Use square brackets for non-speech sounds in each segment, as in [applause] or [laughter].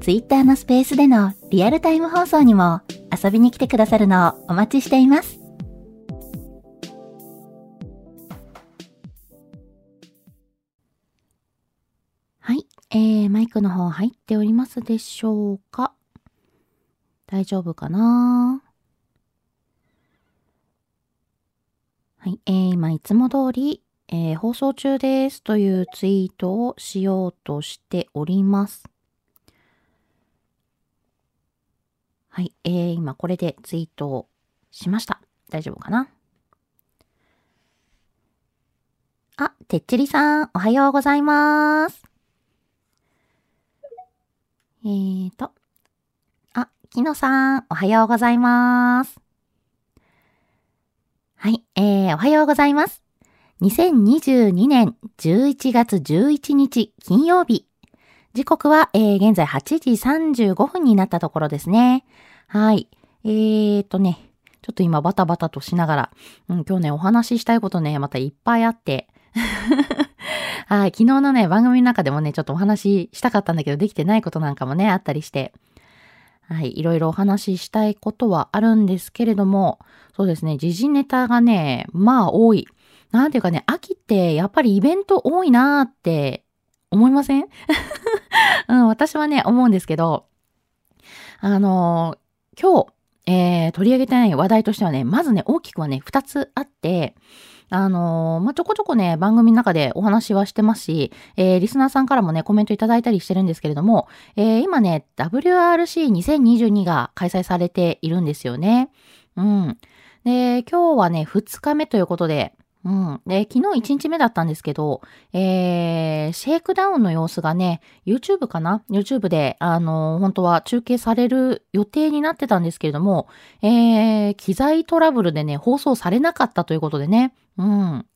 Twitter のスペースでのリアルタイム放送にも遊びに来てくださるのをお待ちしています。はい、えー、マイクの方入っておりますでしょうか？大丈夫かな？はい、えー、今いつも通りえー、放送中ですというツイートをしようとしております。はい、えー、今これでツイートをしました。大丈夫かな？あ、てっちりさん、おはようございます。えーと、あ、きのさん、おはようございます。はい、えー、おはようございます。2022年11月11日金曜日。時刻は、えー、現在8時35分になったところですね。はい。えーとね、ちょっと今バタバタとしながら、うん、今日ね、お話ししたいことね、またいっぱいあって。[laughs] はい。昨日のね、番組の中でもね、ちょっとお話ししたかったんだけど、できてないことなんかもね、あったりして。はい。いろいろお話ししたいことはあるんですけれども、そうですね、時事ネタがね、まあ多い。なんていうかね、秋ってやっぱりイベント多いなーって思いません？[laughs] うん、私はね、思うんですけど、あのー、今日、えー、取り上げたい話題としてはね、まずね、大きくはね、二つあって、あのー、まあ、ちょこちょこね、番組の中でお話はしてますし、えー、リスナーさんからもね、コメントいただいたりしてるんですけれども、えー、今ね、WRC2022 が開催されているんですよね。うん。で、今日はね、二日目ということで、うん。で、昨日1日目だったんですけど、えー、シェイクダウンの様子がね、YouTube かな ?YouTube で、あのー、本当は中継される予定になってたんですけれども、えー、機材トラブルでね、放送されなかったということでね、うん。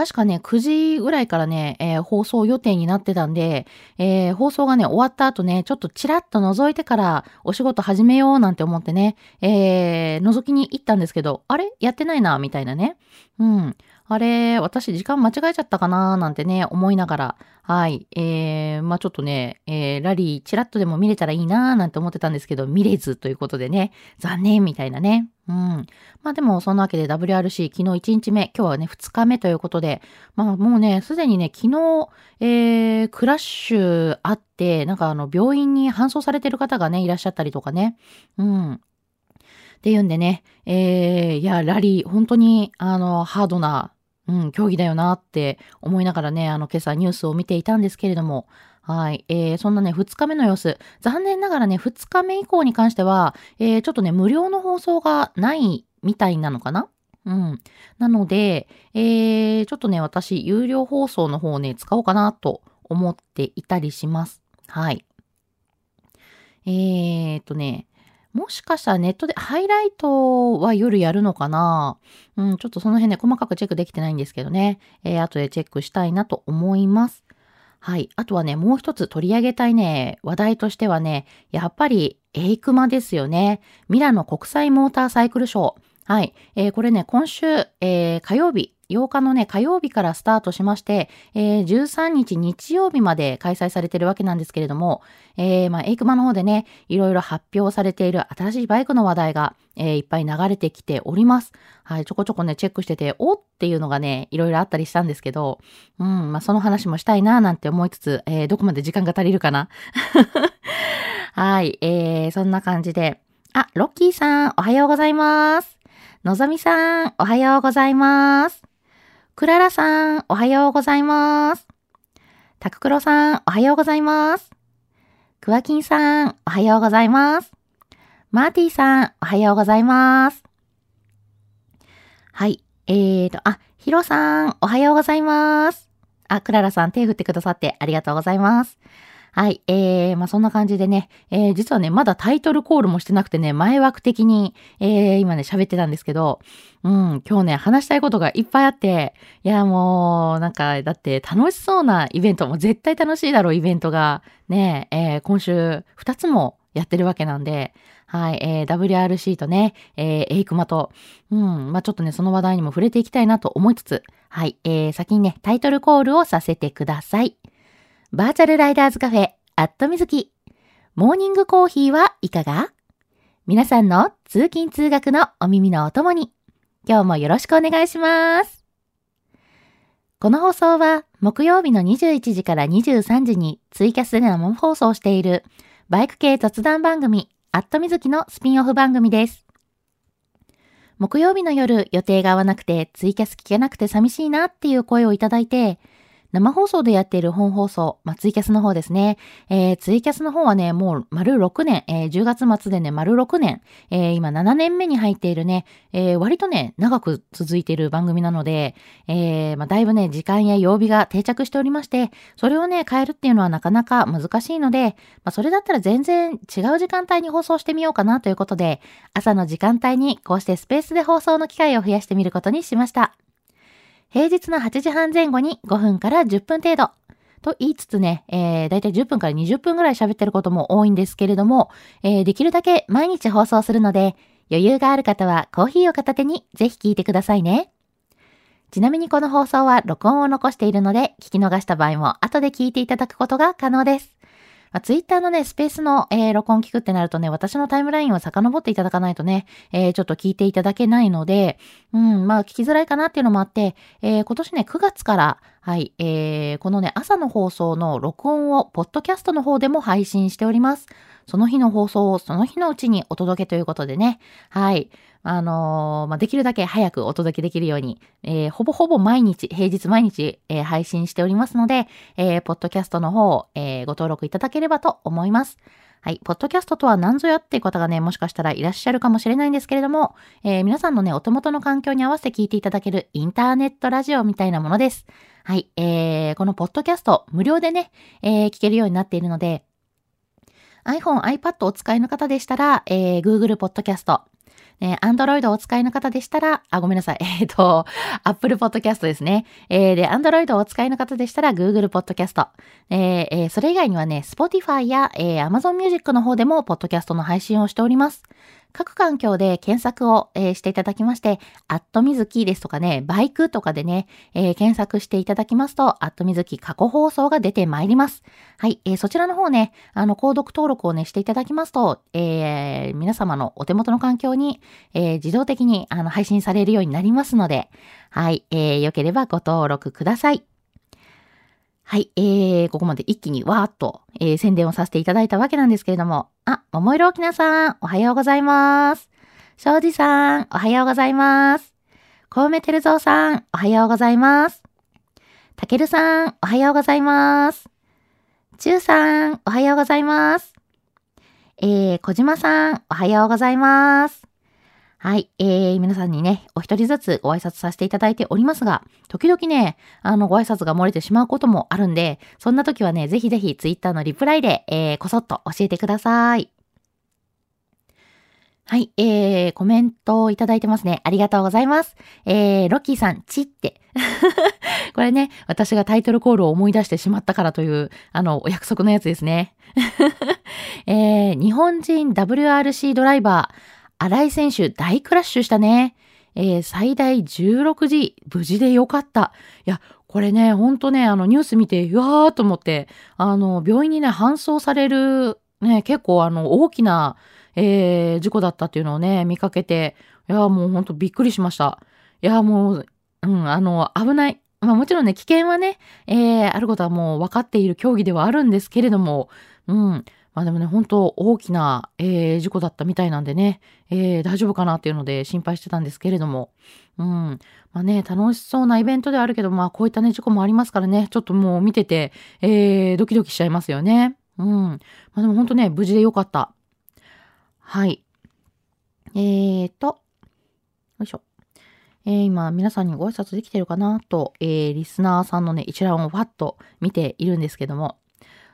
確かね、9時ぐらいからね、えー、放送予定になってたんで、えー、放送がね、終わった後ね、ちょっとチラッと覗いてからお仕事始めようなんて思ってね、えー、覗きに行ったんですけど、あれ？やってないな、みたいなね。うん。あれ、私時間間違えちゃったかななんてね、思いながら、はい。えー、まあちょっとね、えー、ラリーチラッとでも見れたらいいななんて思ってたんですけど、見れずということでね、残念みたいなね。うん。まあでも、そんなわけで WRC 昨日1日目、今日はね、2日目ということで、まあもうね、すでにね、昨日、えー、クラッシュあって、なんかあの、病院に搬送されてる方がね、いらっしゃったりとかね。うん。っていうんでね、えー、いや、ラリー、本当に、あの、ハードなうん、競技だよなって思いながらね、あの、今朝ニュースを見ていたんですけれども、はい。えー、そんなね、2日目の様子。残念ながらね、2日目以降に関しては、えー、ちょっとね、無料の放送がないみたいなのかな？うん。なので、えー、ちょっとね、私、有料放送の方をね、使おうかなと思っていたりします。はい。えーとね、もしかしたらネットでハイライトは夜やるのかな？うん、ちょっとその辺ね、細かくチェックできてないんですけどね。えー、後でチェックしたいなと思います。はい。あとはね、もう一つ取り上げたいね、話題としてはね、やっぱりエイクマですよね。ミラノ国際モーターサイクルショー。はい。えー、これね、今週、えー、火曜日、8日のね、火曜日からスタートしまして、えー、13日日曜日まで開催されてるわけなんですけれども、えー、まあ、エイクマの方でね、いろいろ発表されている新しいバイクの話題が、えー、いっぱい流れてきております。はい、ちょこちょこね、チェックしてて、おっていうのがね、いろいろあったりしたんですけど、うん、まあ、その話もしたいななんて思いつつ、えー、どこまで時間が足りるかな [laughs] はい、えー、そんな感じで。あ、ロッキーさん、おはようございます。のぞみさん、おはようございます。クララさん、おはようございます。タククロさん、おはようございます。クワキンさん、おはようございます。マーティさん、おはようございます。はい。えーと、あ、ヒロさん、おはようございます。あ、クララさん、手振ってくださってありがとうございます。はい。えー、まあ、そんな感じでね、えー、実はね、まだタイトルコールもしてなくてね、前枠的に、えー、今ね、喋ってたんですけど、うん、今日ね、話したいことがいっぱいあって、いや、もう、なんか、だって楽しそうなイベントも絶対楽しいだろう、イベントが、ね、えー、今週2つもやってるわけなんで、はい、えー、WRC とね、えー、エイクマと、うん、まあ、ちょっとね、その話題にも触れていきたいなと思いつつ、はい、えー、先にね、タイトルコールをさせてください。バーチャルライダーズカフェ、アットみずき。モーニングコーヒーはいかが？皆さんの通勤通学のお耳のお供に、今日もよろしくお願いします。この放送は木曜日の21時から23時にツイキャスで生放送しているバイク系雑談番組、アットみずきのスピンオフ番組です。木曜日の夜予定が合わなくてツイキャス聞けなくて寂しいなっていう声をいただいて、生放送でやっている本放送、まあ、ツイキャスの方ですね。えー、ツイキャスの方はね、もう丸6年、えー、10月末でね、丸6年、えー、今7年目に入っているね、えー、割とね、長く続いている番組なので、えー、まあ、だいぶね、時間や曜日が定着しておりまして、それをね、変えるっていうのはなかなか難しいので、まあ、それだったら全然違う時間帯に放送してみようかなということで、朝の時間帯にこうしてスペースで放送の機会を増やしてみることにしました。平日の8時半前後に5分から10分程度。と言いつつね、えー、だいたい10分から20分ぐらい喋ってることも多いんですけれども、えー、できるだけ毎日放送するので、余裕がある方はコーヒーを片手にぜひ聞いてくださいね。ちなみにこの放送は録音を残しているので、聞き逃した場合も後で聞いていただくことが可能です。まあ、ツイッターのね、スペースの、えー、録音聞くってなるとね、私のタイムラインを遡っていただかないとね、えー、ちょっと聞いていただけないので、うん、まあ、聞きづらいかなっていうのもあって、えー、今年ね、9月から、はい、えー、このね、朝の放送の録音を、ポッドキャストの方でも配信しております。その日の放送をその日のうちにお届けということでね、はい。あのー、まあ、できるだけ早くお届けできるように、えー、ほぼほぼ毎日、平日毎日、えー、配信しておりますので、えー、ポッドキャストの方、えー、ご登録いただければと思います。はい。ポッドキャストとは何ぞやっていう方がね、もしかしたらいらっしゃるかもしれないんですけれども、えー、皆さんのね、お手元の環境に合わせて聞いていただけるインターネットラジオみたいなものです。はい。えー、このポッドキャスト、無料でね、えー、聞けるようになっているので、iPhone、iPad お使いの方でしたら、えー、Google Podcast、えー、Android をお使いの方でしたら、あ、ごめんなさい。[laughs] えっ、ー、と、Apple Podcast ですね。えー、で、アンドロイドをお使いの方でしたら、Google Podcast。えー、えー、それ以外にはね、Spotify や、えー、Amazon Music の方でも、ポッドキャストの配信をしております。各環境で検索を、えー、していただきまして、アットみずきですとかね、バイクとかでね、えー、検索していただきますと、アットみずき過去放送が出てまいります。はい、えー、そちらの方ね、あの、購読登録をね、していただきますと、えー、皆様のお手元の環境に、えー、自動的にあの配信されるようになりますので、はい、えー、よければご登録ください。はい、えー、ここまで一気にわーっと、えー、宣伝をさせていただいたわけなんですけれども、あ、桃色きなさん、おはようございます。庄司さん、おはようございます。コウメテルゾウさん、おはようございます。たけるさん、おはようございます。ちゅうさん、おはようございます。えー、小島さん、おはようございます。はい。えー、皆さんにね、お一人ずつご挨拶させていただいておりますが、時々ね、あの、ご挨拶が漏れてしまうこともあるんで、そんな時はね、ぜひぜひツイッターのリプライで、えー、こそっと教えてください。はい、えー、コメントをいただいてますね。ありがとうございます。えー、ロッキーさん、チって。[laughs] これね、私がタイトルコールを思い出してしまったからという、あの、お約束のやつですね。[laughs] えー、日本人 WRC ドライバー、新井選手大クラッシュしたね。えー、最大16時、無事でよかった。いや、これね、ほんとね、あのニュース見て、うわーと思って、あの、病院にね、搬送される、ね、結構あの、大きな、えー、事故だったっていうのをね、見かけて、いや、もうほんとびっくりしました。いや、もう、うん、あの、危ない。まあもちろんね、危険はね、えー、あることはもう分かっている競技ではあるんですけれども、うん、まあでもね、本当大きな、えー、事故だったみたいなんでね、えー、大丈夫かなっていうので心配してたんですけれども。うん。まあね、楽しそうなイベントではあるけど、まあこういったね、事故もありますからね、ちょっともう見てて、えー、ドキドキしちゃいますよね。うん。まあでも本当ね、無事でよかった。はい。えーと、よいしょ。えー、今、皆さんにご挨拶できてるかなと、えー、リスナーさんのね、一覧をファッと見ているんですけども、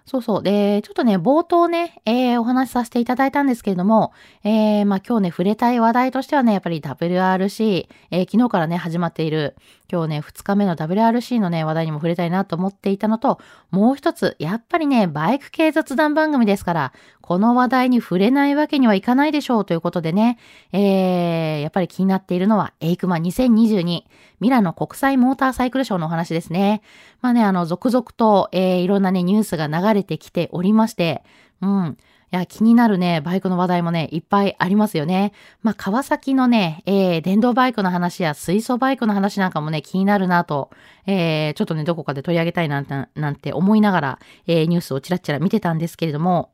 そうそう。で、ちょっとね、冒頭ね、えー、お話しさせていただいたんですけれども、えー、まあ今日ね、触れたい話題としてはね、やっぱり WRC、えー、昨日からね、始まっている、今日ね、2日目の WRC のね、話題にも触れたいなと思っていたのと、もう一つ、やっぱりね、バイク系雑談番組ですから、この話題に触れないわけにはいかないでしょうということでね、えー、やっぱり気になっているのは、エイクマ2022、ミラノ国際モーターサイクルショーのお話ですね。まあね、あの、続々と、えー、いろんなね、ニュースが流れてきておりまして、うん。いや、気になるね、バイクの話題もね、いっぱいありますよね。まあ、川崎のね、えー、電動バイクの話や水素バイクの話なんかもね、気になるなと、えー、ちょっとね、どこかで取り上げたいなんて、なんて思いながら、えー、ニュースをちらちら見てたんですけれども、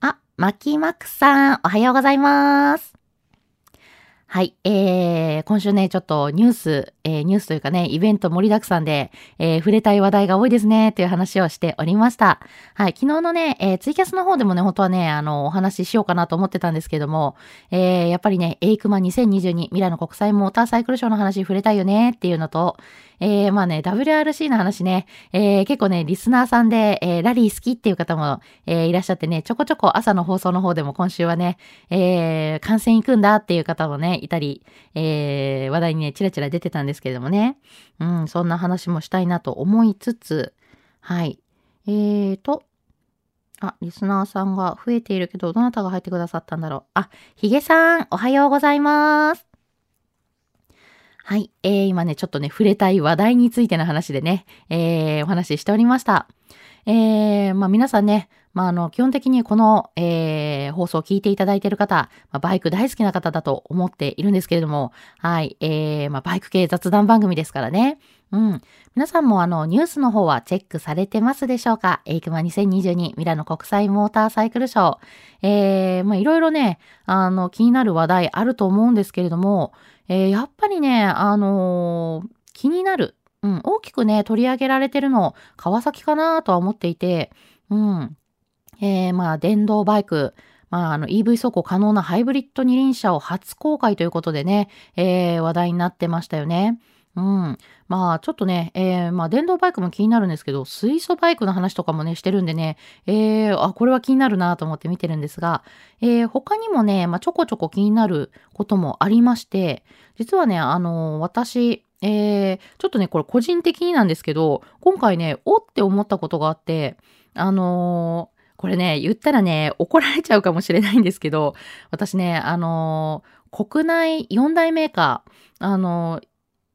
あ、マキマックさん、おはようございます。はい。えー、今週ね、ちょっとニュース、えー、ニュースというかね、イベント盛りだくさんで、えー、触れたい話題が多いですね、という話をしておりました。はい。昨日のね、えー、ツイキャスの方でもね、本当はね、あの、お話ししようかなと思ってたんですけども、えー、やっぱりね、エイクマ2022未来の国際モーターサイクルショーの話触れたいよね、っていうのと、えー、まあね、WRC の話ね、えー、結構ね、リスナーさんで、えー、ラリー好きっていう方も、えー、いらっしゃってね、ちょこちょこ朝の放送の方でも今週はね、えー、観戦行くんだっていう方もね、いたり、えー、話題にね、ちらちら出てたんですけれどもね、うん、そんな話もしたいなと思いつつ、はい。えーと、あ、リスナーさんが増えているけど、どなたが入ってくださったんだろう。あ、ヒゲさん、おはようございます。はい。えー、今ね、ちょっとね、触れたい話題についての話でね、えー、お話ししておりました。えー、まあ皆さんね、まああの、基本的にこの、えー、放送を聞いていただいている方、まあ、バイク大好きな方だと思っているんですけれども、はい。えー、まあバイク系雑談番組ですからね。うん。皆さんもあの、ニュースの方はチェックされてますでしょうか？エイクマ2022ミラノ国際モーターサイクルショー。えー、まあいろいろね、あの、気になる話題あると思うんですけれども、えー、やっぱりね、あのー、気になる。うん、大きくね、取り上げられてるの、川崎かなとは思っていて、うん。えー、まあ、電動バイク、まあ、あの EV 走行可能なハイブリッド二輪車を初公開ということでね、えー、話題になってましたよね。うん。まあ、ちょっとね、えー、まあ、電動バイクも気になるんですけど、水素バイクの話とかもね、してるんでね、えー、あ、これは気になるなと思って見てるんですが、えー、他にもね、まあ、ちょこちょこ気になることもありまして、実はね、あの私、えー、ちょっとね、これ個人的になんですけど、今回ね、おって思ったことがあって、あのこれね、言ったらね、怒られちゃうかもしれないんですけど、私ね、あのー、国内4大メーカー、あの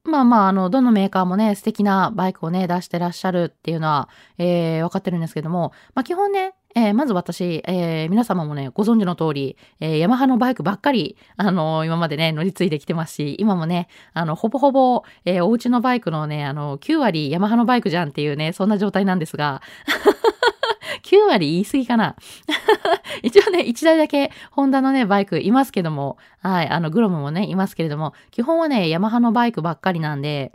ー、まあまあ、あの、どのメーカーもね、素敵なバイクをね、出してらっしゃるっていうのは、えー、分かってるんですけども、まあ基本ね、えー、まず私、えー、皆様もね、ご存知の通り、えー、ヤマハのバイクばっかり、あの今までね、乗り継いできてますし、今もね、あの、ほぼほぼ、えーお家のバイクのね、あの、9割ヤマハのバイクじゃんっていうね、そんな状態なんですが、9割言い過ぎかな。[laughs] 一応ね、1台だけホンダのね、バイクいますけども、はい、あの、グロムもね、いますけれども、基本はね、ヤマハのバイクばっかりなんで、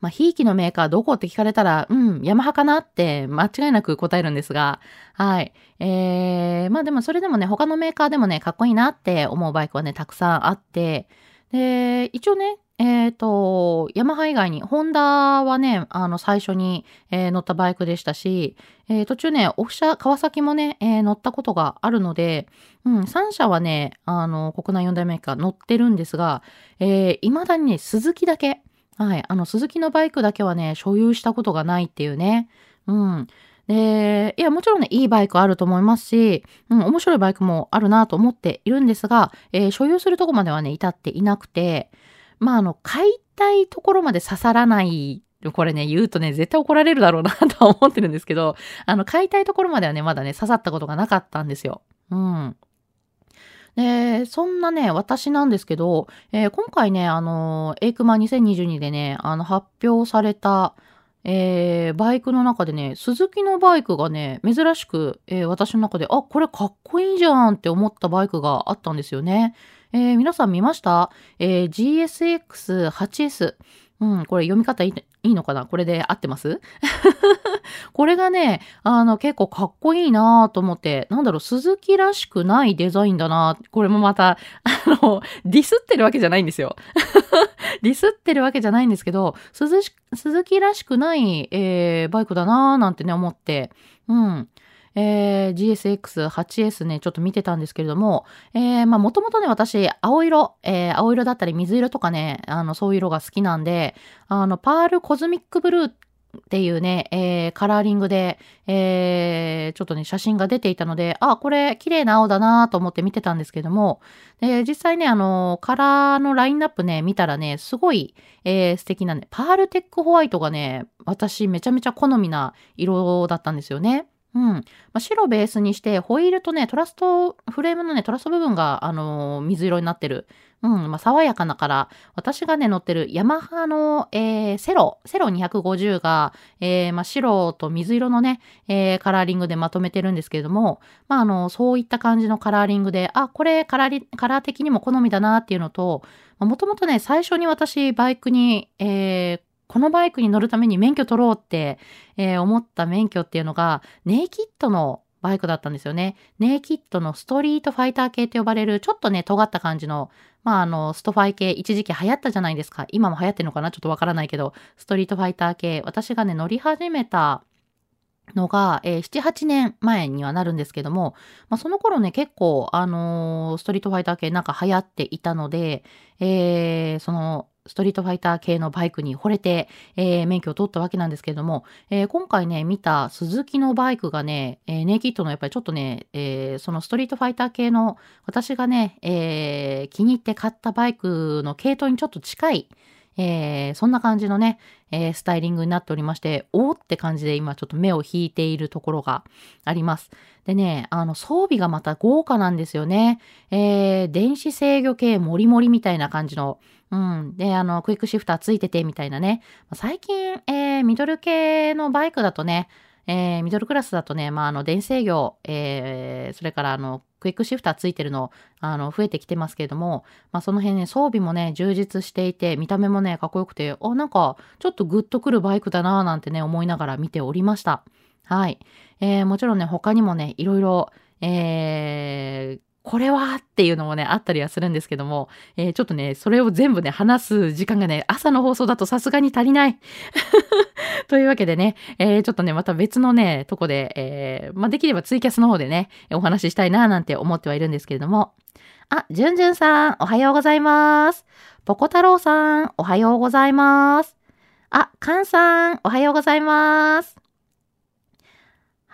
まあ、ひいきのメーカーどこって聞かれたら、うん、ヤマハかなって間違いなく答えるんですが、はい。えー、まあでもそれでもね、他のメーカーでもね、かっこいいなって思うバイクはね、たくさんあって、で、一応ね、えっ、ー、と、ヤマハ以外に、ホンダはね、あの、最初に、えー、乗ったバイクでしたし、えー、途中ね、オフ車、川崎もね、え乗ったことがあるので、うん、3社はね、あの、国内4代メーカー乗ってるんですが、えー、未だにね、鈴木だけ、はい、あの、鈴木のバイクだけはね、所有したことがないっていうね、うん。で、いや、もちろんね、いいバイクあると思いますし、うん、面白いバイクもあるなと思っているんですが、え、所有するとこまではね、至っていなくて、まあ、あの、買いたいところまで刺さらないこれね、言うとね、絶対怒られるだろうなとは思ってるんですけど、あの、買いたいところまではね、まだね、刺さったことがなかったんですよ。うん。で、そんなね、私なんですけど、えー、今回ね、あの、エイクマ2022でね、あの、発表された、えー、バイクの中でね、鈴木のバイクがね、珍しく、えー、私の中で、あ、これかっこいいじゃんって思ったバイクがあったんですよね。えー、皆さん見ました、えー、?GSX8S。うん、これ読み方いいのかな？これで合ってます？[laughs] これがね、あの、結構かっこいいなと思って、なんだろう、鈴木らしくないデザインだなこれもまた、[laughs] あの、ディスってるわけじゃないんですよ。[laughs] ディスってるわけじゃないんですけど、鈴鈴木らしくない、えー、バイクだななんてね、思って、うん。えー、GSX8S ね、ちょっと見てたんですけれども、えー、まあ、もともとね、私、青色、えー、青色だったり水色とかね、あの、そういう色が好きなんで、あの、パールコズミックブルーっていうね、えー、カラーリングで、えー、ちょっとね、写真が出ていたので、あ、これ綺麗な青だなと思って見てたんですけども、で、実際ね、あの、カラーのラインナップね、見たらね、すごい、えー、素敵なね、パールテックホワイトがね、私めちゃめちゃ好みな色だったんですよね。うん。まあ、白ベースにして、ホイールとね、トラス、フレームのね、トラス部分が、あのー、水色になってる。うん、まあ、爽やかなから、私がね、乗ってるヤマハの、えー、セロ、セロ250が、えー、まあ、白と水色のね、えー、カラーリングでまとめてるんですけれども、まあ、あの、そういった感じのカラーリングで、あ、これカラーカラー的にも好みだなっていうのと、もともとね、最初に私、バイクに、えー、このバイクに乗るために免許取ろうって、えー、思った免許っていうのが、ネイキッドのバイクだったんですよね。ネイキッドのストリートファイター系と呼ばれる、ちょっとね、尖った感じの、まあ、あの、ストファイ系、一時期流行ったじゃないですか。今も流行ってるのかな？ちょっとわからないけど、ストリートファイター系、私がね、乗り始めたのが、えー、7、8年前にはなるんですけども、まあ、その頃ね、結構、あのー、ストリートファイター系なんか流行っていたので、えー、その、ストリートファイター系のバイクに惚れて、えー、免許を取ったわけなんですけれども、えー、今回ね、見たスズキのバイクがね、えー、ネイキッドのやっぱりちょっとね、えそのストリートファイター系の私がね、え気に入って買ったバイクの系統にちょっと近い、えー、そんな感じのね、えー、スタイリングになっておりまして、おーって感じで今ちょっと目を引いているところがあります。でね、あの装備がまた豪華なんですよね。えー、電子制御系モリモリみたいな感じの、うん。で、あの、クイックシフターついててみたいなね。最近、えー、ミドル系のバイクだとね、えー、ミドルクラスだとね、まあ、あの、電制御、えー、それから、あの、クイックシフターついてるの、あの、増えてきてますけれども、まあ、その辺ね、装備もね、充実していて、見た目もね、かっこよくて、あ、なんか、ちょっとグッとくるバイクだなぁなんてね、思いながら見ておりました。はい。えー、もちろんね、他にもね、いろいろ、えー、これは？っていうのもね、あったりはするんですけども、えー、ちょっとね、それを全部ね、話す時間がね、朝の放送だとさすがに足りない。[laughs] というわけでね、えー、ちょっとね、また別のね、とこで、えー、まあ、できればツイキャスの方でね、お話ししたいな、なんて思ってはいるんですけれども。あ、じゅんじゅんさん、おはようございます。ぽこ太郎さん、おはようございます。あ、かんさん、おはようございます。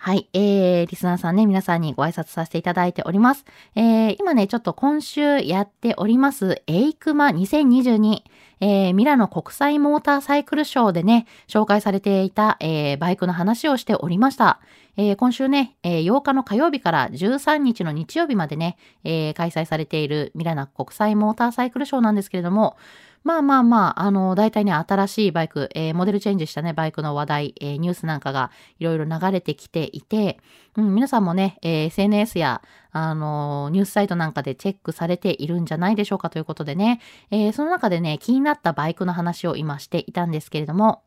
はい。えー、リスナーさんね、皆さんにご挨拶させていただいております。えー、今ね、ちょっと今週やっております、エイクマ2022、えー、ミラノ国際モーターサイクルショーでね、紹介されていた、えー、バイクの話をしておりました。えー、今週ね、えー、8日の火曜日から13日の日曜日までね、えー、開催されているミラノ国際モーターサイクルショーなんですけれども、まあまあまあ、あの、大体ね、新しいバイク、えー、モデルチェンジしたね、バイクの話題、えー、ニュースなんかがいろいろ流れてきていて、うん、皆さんもね、えー、SNS や、あの、ニュースサイトなんかでチェックされているんじゃないでしょうかということでね、えー、その中でね、気になったバイクの話を今していたんですけれども、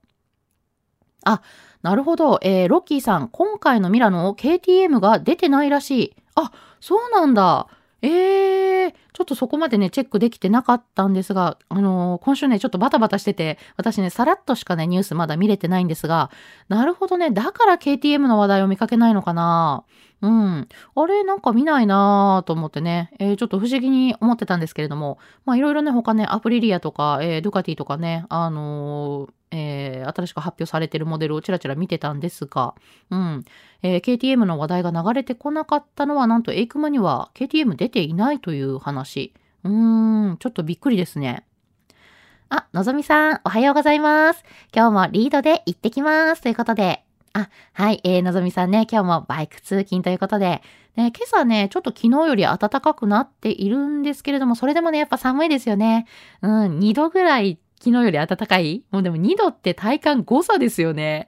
あ、なるほど、えー、ロッキーさん、今回のミラノ KTM が出てないらしい。あ、そうなんだ。ええー、ちょっとそこまでね、チェックできてなかったんですが、あのー、今週ね、ちょっとバタバタしてて、私ね、さらっとしかね、ニュースまだ見れてないんですが、なるほどね、だから KTM の話題を見かけないのかな。うん。あれ、なんか見ないなぁと思ってね、えー、ちょっと不思議に思ってたんですけれども、まあいろいろね、他ね、アプリリアとか、えー、ドゥカティとかね、あのー、えー、新しく発表されてるモデルをちらちら見てたんですが、うん。えー、KTM の話題が流れてこなかったのは、なんとエイクマには KTM 出ていないという話。うーん、ちょっとびっくりですね。あ、のぞみさん、おはようございます。今日もリードで行ってきます。ということで、あ、はい、えー、のぞみさんね、今日もバイク通勤ということで、ね、今朝ね、ちょっと昨日より暖かくなっているんですけれども、それでもね、やっぱ寒いですよね。うん、2度ぐらい昨日より暖かい？もうでも2度って体感誤差ですよね。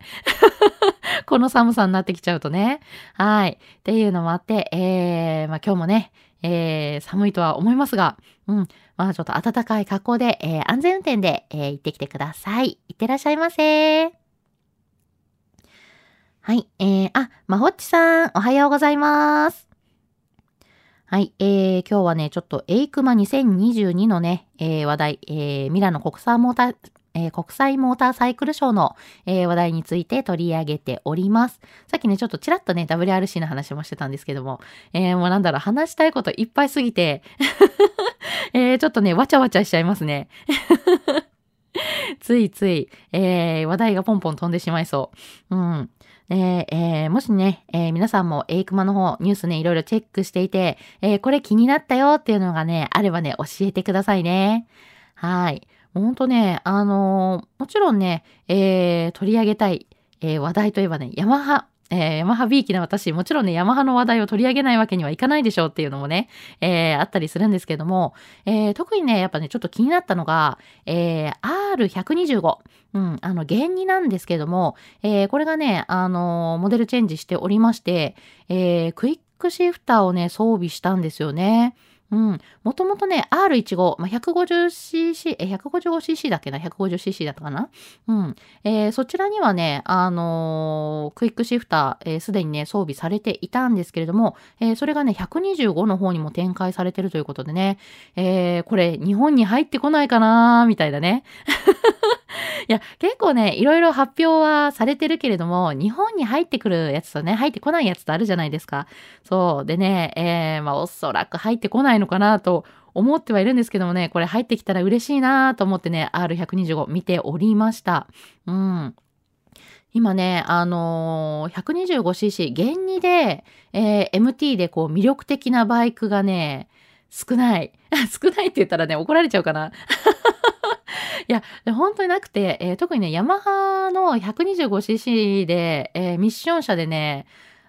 [laughs] この寒さになってきちゃうとね。はい。っていうのもあって、えー、まあ今日もね、えー、寒いとは思いますが、うん。まあちょっと暖かい格好で、えー、安全運転で、えー、行ってきてください。いってらっしゃいませ。はい。えー、あ、まほっちさん、おはようございます。はい。えー、今日はね、ちょっとエイクマ2022のね、えー、話題、えー、ミラノ国際モーター、えー、国際モーターサイクルショーの、えー、話題について取り上げております。さっきね、ちょっとちらっとね、WRC の話もしてたんですけども、えー、もうなんだろう、話したいこといっぱいすぎて [laughs] えー、ちょっとね、わちゃわちゃしちゃいますね。[laughs] ついつい、えー、話題がポンポン飛んでしまいそう。うん。えー、もしね、えー、皆さんもエイクマの方、ニュースね、いろいろチェックしていて、えー、これ気になったよっていうのがね、あればね、教えてくださいね。はい。ほんとね、あの、もちろんね、え、取り上げたい、え、話題といえばね、ヤマハ、えー、ヤマハビーキな私、もちろんね、ヤマハの話題を取り上げないわけにはいかないでしょうっていうのもね、えー、あったりするんですけども、えー、特にね、やっぱね、ちょっと気になったのが、えー、R125。うん、あの、原2なんですけども、えー、これがね、あのー、モデルチェンジしておりまして、えー、クイックシフターをね、装備したんですよね。うん。もともとね、R15、まあ、150cc、え、155cc だっけな ?150cc だったかな？うん。えー、そちらにはね、あのー、クイックシフター、す、えー、で、にね、装備されていたんですけれども、えー、それがね、125の方にも展開されてるということでね、えー、これ、日本に入ってこないかな？ーみたいだね。[laughs] いや、結構ね、いろいろ発表はされてるけれども、日本に入ってくるやつとね、入ってこないやつとあるじゃないですか。そう。でね、えー、まあ、おそらく入ってこないのかなと思ってはいるんですけどもね、これ入ってきたら嬉しいなと思ってね、R125 見ておりました。うん。今ね、あのー、125cc、原2で、えー、MT でこう魅力的なバイクがね、少ない。少ないって言ったらね、怒られちゃうかな。[laughs] いや、本当になくて、えー、特にね、ヤマハの 125cc で、えー、ミッション車でね、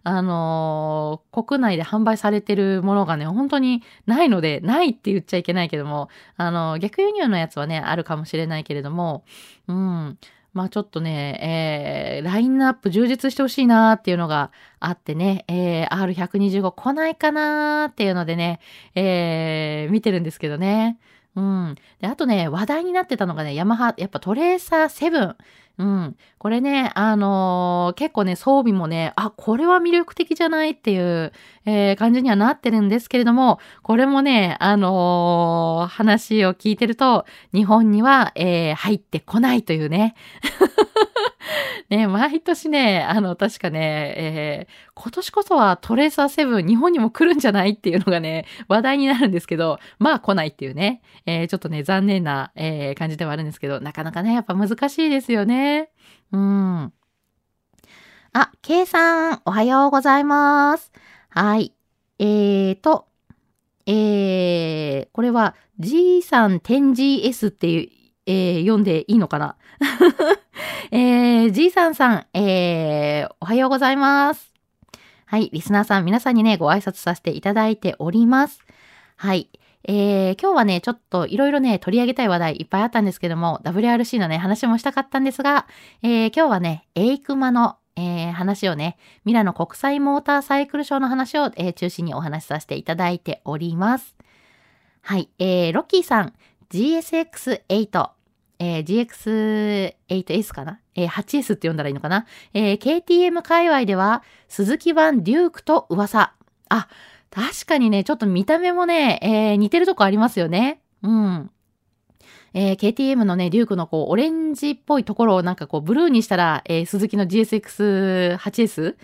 あのー、国内で販売されてるものがね、本当にないので、ないって言っちゃいけないけども、あのー、逆輸入のやつはね、あるかもしれないけれども、うん。まあちょっとね、えー、ラインナップ充実してほしいなーっていうのがあってね、えー、R125 来ないかなーっていうのでね、えー、見てるんですけどね。うん。で、あとね、話題になってたのがね、ヤマハ、やっぱトレーサー7。うん。これね、あのー、結構ね、装備もね、あ、これは魅力的じゃないっていう、えー、感じにはなってるんですけれども、これもね、あのー、話を聞いてると、日本には、え入ってこないというね。ね、毎年ね、あの、確かね、えー、今年こそはトレーサー7日本にも来るんじゃないっていうのがね、話題になるんですけど、まあ来ないっていうね、えー、ちょっとね、残念な、えー、感じではあるんですけど、なかなかね、やっぱ難しいですよね。うん。あ、K さん、おはようございます。はい。えーと、えー、これは G さん 10GS っていう、えー、読んでいいのかな？[laughs] えー、G さんさん、えー、おはようございます。はい、リスナーさん、皆さんにね、ご挨拶させていただいております。はい。えー、今日はね、ちょっといろいろね、取り上げたい話題いっぱいあったんですけども、WRC のね、話もしたかったんですが、えー、今日はね、エイクマの、えー、話をね、ミラノ国際モーターサイクルショーの話を、えー、中心にお話しさせていただいております。はい、えー、ロッキーさん、GSX8、えー、GX8S かな？えー、8S って呼んだらいいのかな？えー、KTM 界隈では、鈴木版デュークと噂。あ、確かにね、ちょっと見た目もね、えー、似てるとこありますよね。うん。えー、KTM のね、デュークのこう、オレンジっぽいところをなんかこう、ブルーにしたら、えー、鈴木の GSX8S?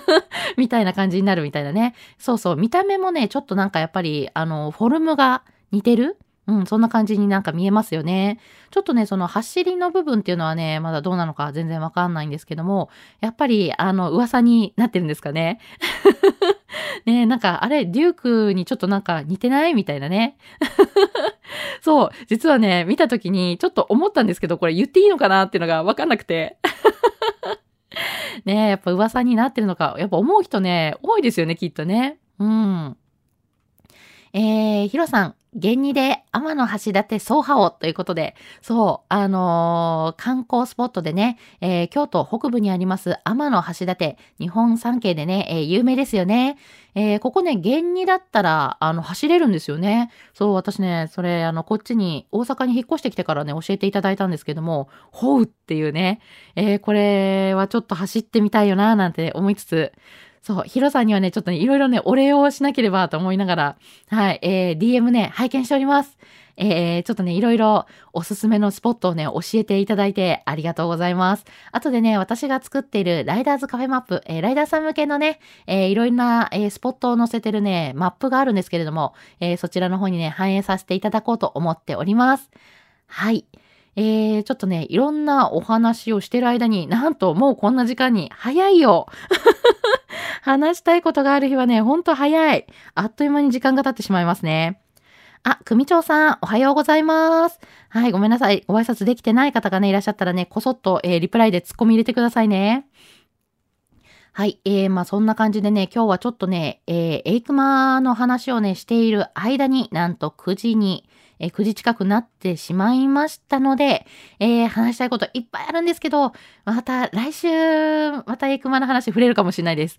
[laughs] みたいな感じになるみたいなね。そうそう、見た目もね、ちょっとなんかやっぱり、あの、フォルムが似てるうん、そんな感じになんか見えますよね。ちょっとね、その走りの部分っていうのはね、まだどうなのか全然わかんないんですけども、やっぱり、あの、噂になってるんですかね。[laughs] ねなんか、あれ、デュークにちょっとなんか似てないみたいなね。[laughs] そう、実はね、見た時にちょっと思ったんですけど、これ言っていいのかなっていうのがわかんなくて。[laughs] ねやっぱ噂になってるのか、やっぱ思う人ね、多いですよね、きっとね。うん。えー、ヒロさん、玄二で天の橋立総派をということで、そう、あのー、観光スポットでね、えー、京都北部にあります天の橋立、日本三景でね、えー、有名ですよね。えー、ここね、玄二だったら、あの、走れるんですよね。そう、私ね、それ、あの、こっちに、大阪に引っ越してきてからね、教えていただいたんですけども、ほうっていうね、えー、これはちょっと走ってみたいよな、なんて思いつつ、そう、ヒロさんにはね、ちょっとね、いろいろね、お礼をしなければと思いながら、はい、えー、DM ね、拝見しております。えー、ちょっとね、いろいろおすすめのスポットをね、教えていただいてありがとうございます。あとでね、私が作っているライダーズカフェマップ、えー、ライダーさん向けのね、えー、いろいろな、えー、スポットを載せてるね、マップがあるんですけれども、えー、そちらの方にね、反映させていただこうと思っております。はい。えー、ちょっとね、いろんなお話をしてる間に、なんともうこんな時間に、早いよ [laughs] 話したいことがある日はね、ほんと早い。あっという間に時間が経ってしまいますね。あ、組長さん、おはようございます。はい、ごめんなさい。ご挨拶できてない方がね、いらっしゃったらね、こそっと、えー、リプライで突っ込み入れてくださいね。はい。えー、まあそんな感じでね、今日はちょっとね、えー、エイクマの話をね、している間になんと9時に、えー、9時近くなってしまいましたので、えー、話したいこといっぱいあるんですけど、また来週、またエクマの話触れるかもしれないです。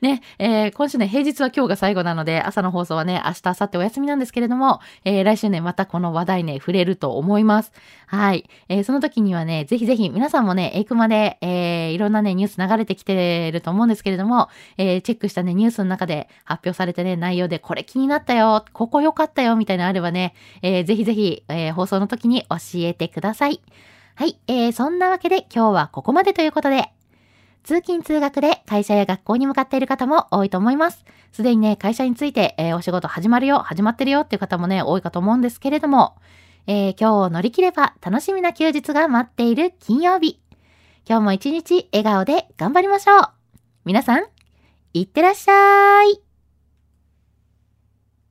ね、えー、今週ね、平日は今日が最後なので、朝の放送はね、明日、明後日お休みなんですけれども、えー、来週ね、またこの話題ね、触れると思います。はい。えー、その時にはね、ぜひぜひ皆さんもね、エイクマで、えー、いろんなね、ニュース流れてきてると思うんですけれども、えー、チェックしたね、ニュースの中で発表されてね、内容でこれ気になったよ、ここ良かったよ、みたいなのあればね、えー、ぜひぜひ、えー、放送の時に教えてください。はい。えー、そんなわけで今日はここまでということで、通勤通学で会社や学校に向かっている方も多いと思います。すでにね、会社について、えー、お仕事始まるよ、始まってるよっていう方もね、多いかと思うんですけれども、えー、今日を乗り切れば楽しみな休日が待っている金曜日。今日も一日笑顔で頑張りましょう。皆さん、いってらっしゃい。